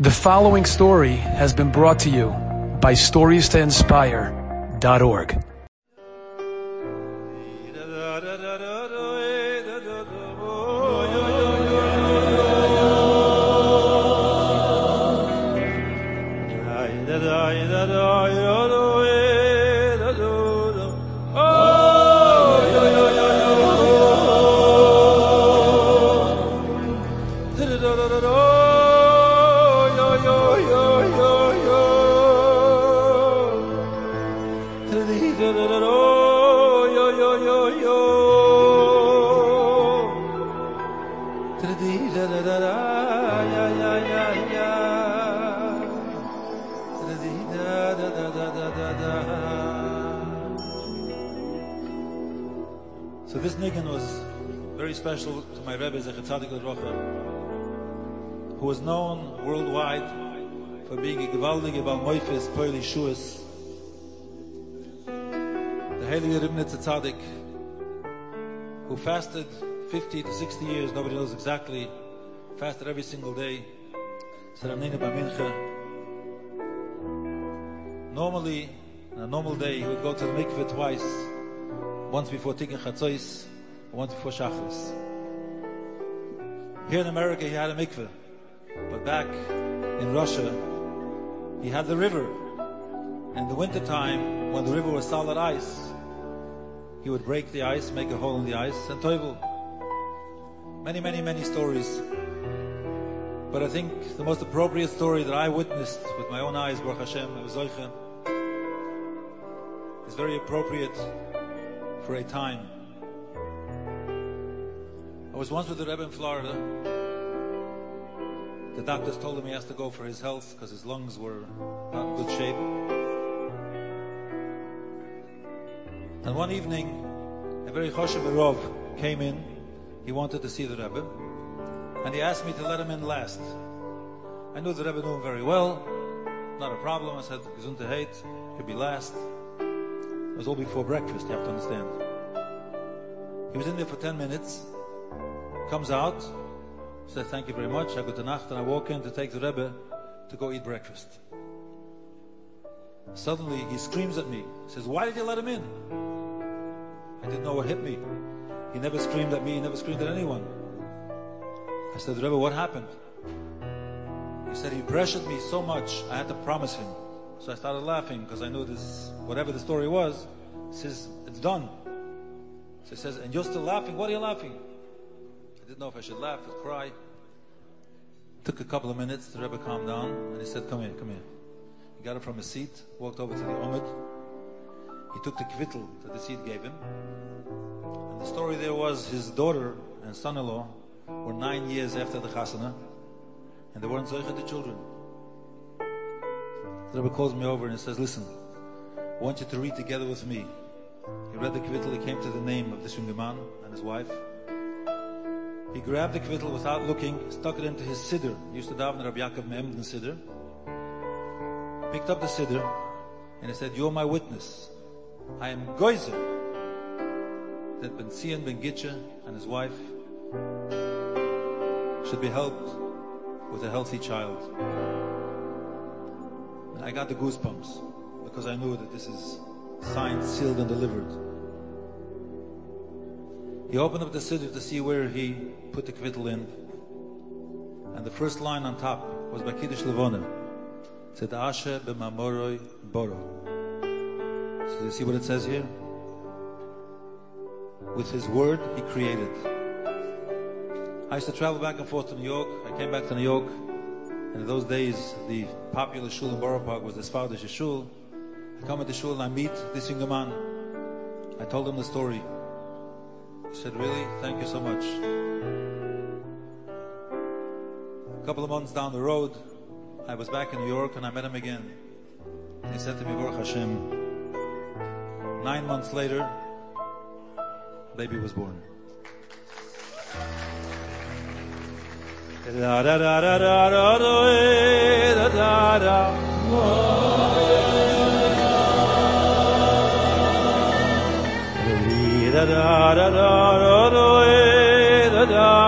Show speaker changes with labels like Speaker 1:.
Speaker 1: The following story has been brought to you by StoriesToInspire.org.
Speaker 2: di da da da da ya ya ya ya. Da di da da da da da da da. So this nigan was very special to my rebbe zeh tzadik rocha who was known worldwide for being a gewaltige bal moifes poili shuas. The heilige rebbe tzadik who fasted 50 to 60 years, nobody knows exactly, fasted every single day, Normally, on a normal day, he would go to the mikveh twice, once before Tikkun Chatzos, once before Shachris. Here in America, he had a mikveh, but back in Russia, he had the river. In the wintertime, when the river was solid ice, he would break the ice, make a hole in the ice, and toivel. Many, many, many stories. But I think the most appropriate story that I witnessed with my own eyes, Baruch Hashem, is very appropriate for a time. I was once with the Rebbe in Florida. The doctors told him he has to go for his health because his lungs were not in good shape. And one evening, a very Choshev Rov came in. He wanted to see the Rebbe. And he asked me to let him in last. I knew the Rebbe knew him very well. Not a problem. I said, Gesundheit, he'll be last. It was all before breakfast, you have to understand. He was in there for 10 minutes, comes out, said, Thank you very much, I go to Nacht, and I walk in to take the Rebbe to go eat breakfast. Suddenly, he screams at me, says, Why did you let him in? I didn't know what hit me. He never screamed at me, he never screamed at anyone. I said, Rebbe, what happened? He said, He pressured me so much, I had to promise him. So I started laughing because I knew this, whatever the story was, says, it's done. So he says, and you're still laughing? What are you laughing? I didn't know if I should laugh or cry. Took a couple of minutes, the Rebbe calmed down, and he said, come here, come here. He got up from his seat, walked over to the Omid. He took the kvittel that the seat gave him. Story there was his daughter and son-in-law were nine years after the chasana, and they weren't zoicha the children. The Rebbe calls me over and he says, listen, I want you to read together with me. He read the kvittel, he came to the name of this young man and his wife. He grabbed the kvittel without looking, stuck it into his siddur. He used to daven Rabbi Yaakov Me'emden siddur. Picked up the siddur and he said, you're my witness. I am Goizer that Ben Zion Ben and his wife should be helped with a healthy child. And I got the goosebumps because I knew that this is signed, sealed, and delivered. He opened up the siddur to see where he put the kvittel in. And the first line on top was by Kiddush Levona. It said, Asher b'mamoroi boro. So you see what it says here? With his word, he created. I used to travel back and forth to New York. I came back to New York. And in those days, the popular shul in Borough Park was the Sfardish shul. I come at the shul and I meet this young man. I told him the story. He said, really? Thank you so much. A couple of months down the road, I was back in New York and I met him again. He said to me, Baruch Hashem, nine months later, baby was born. Da da da da da da da da da. Da da da da da.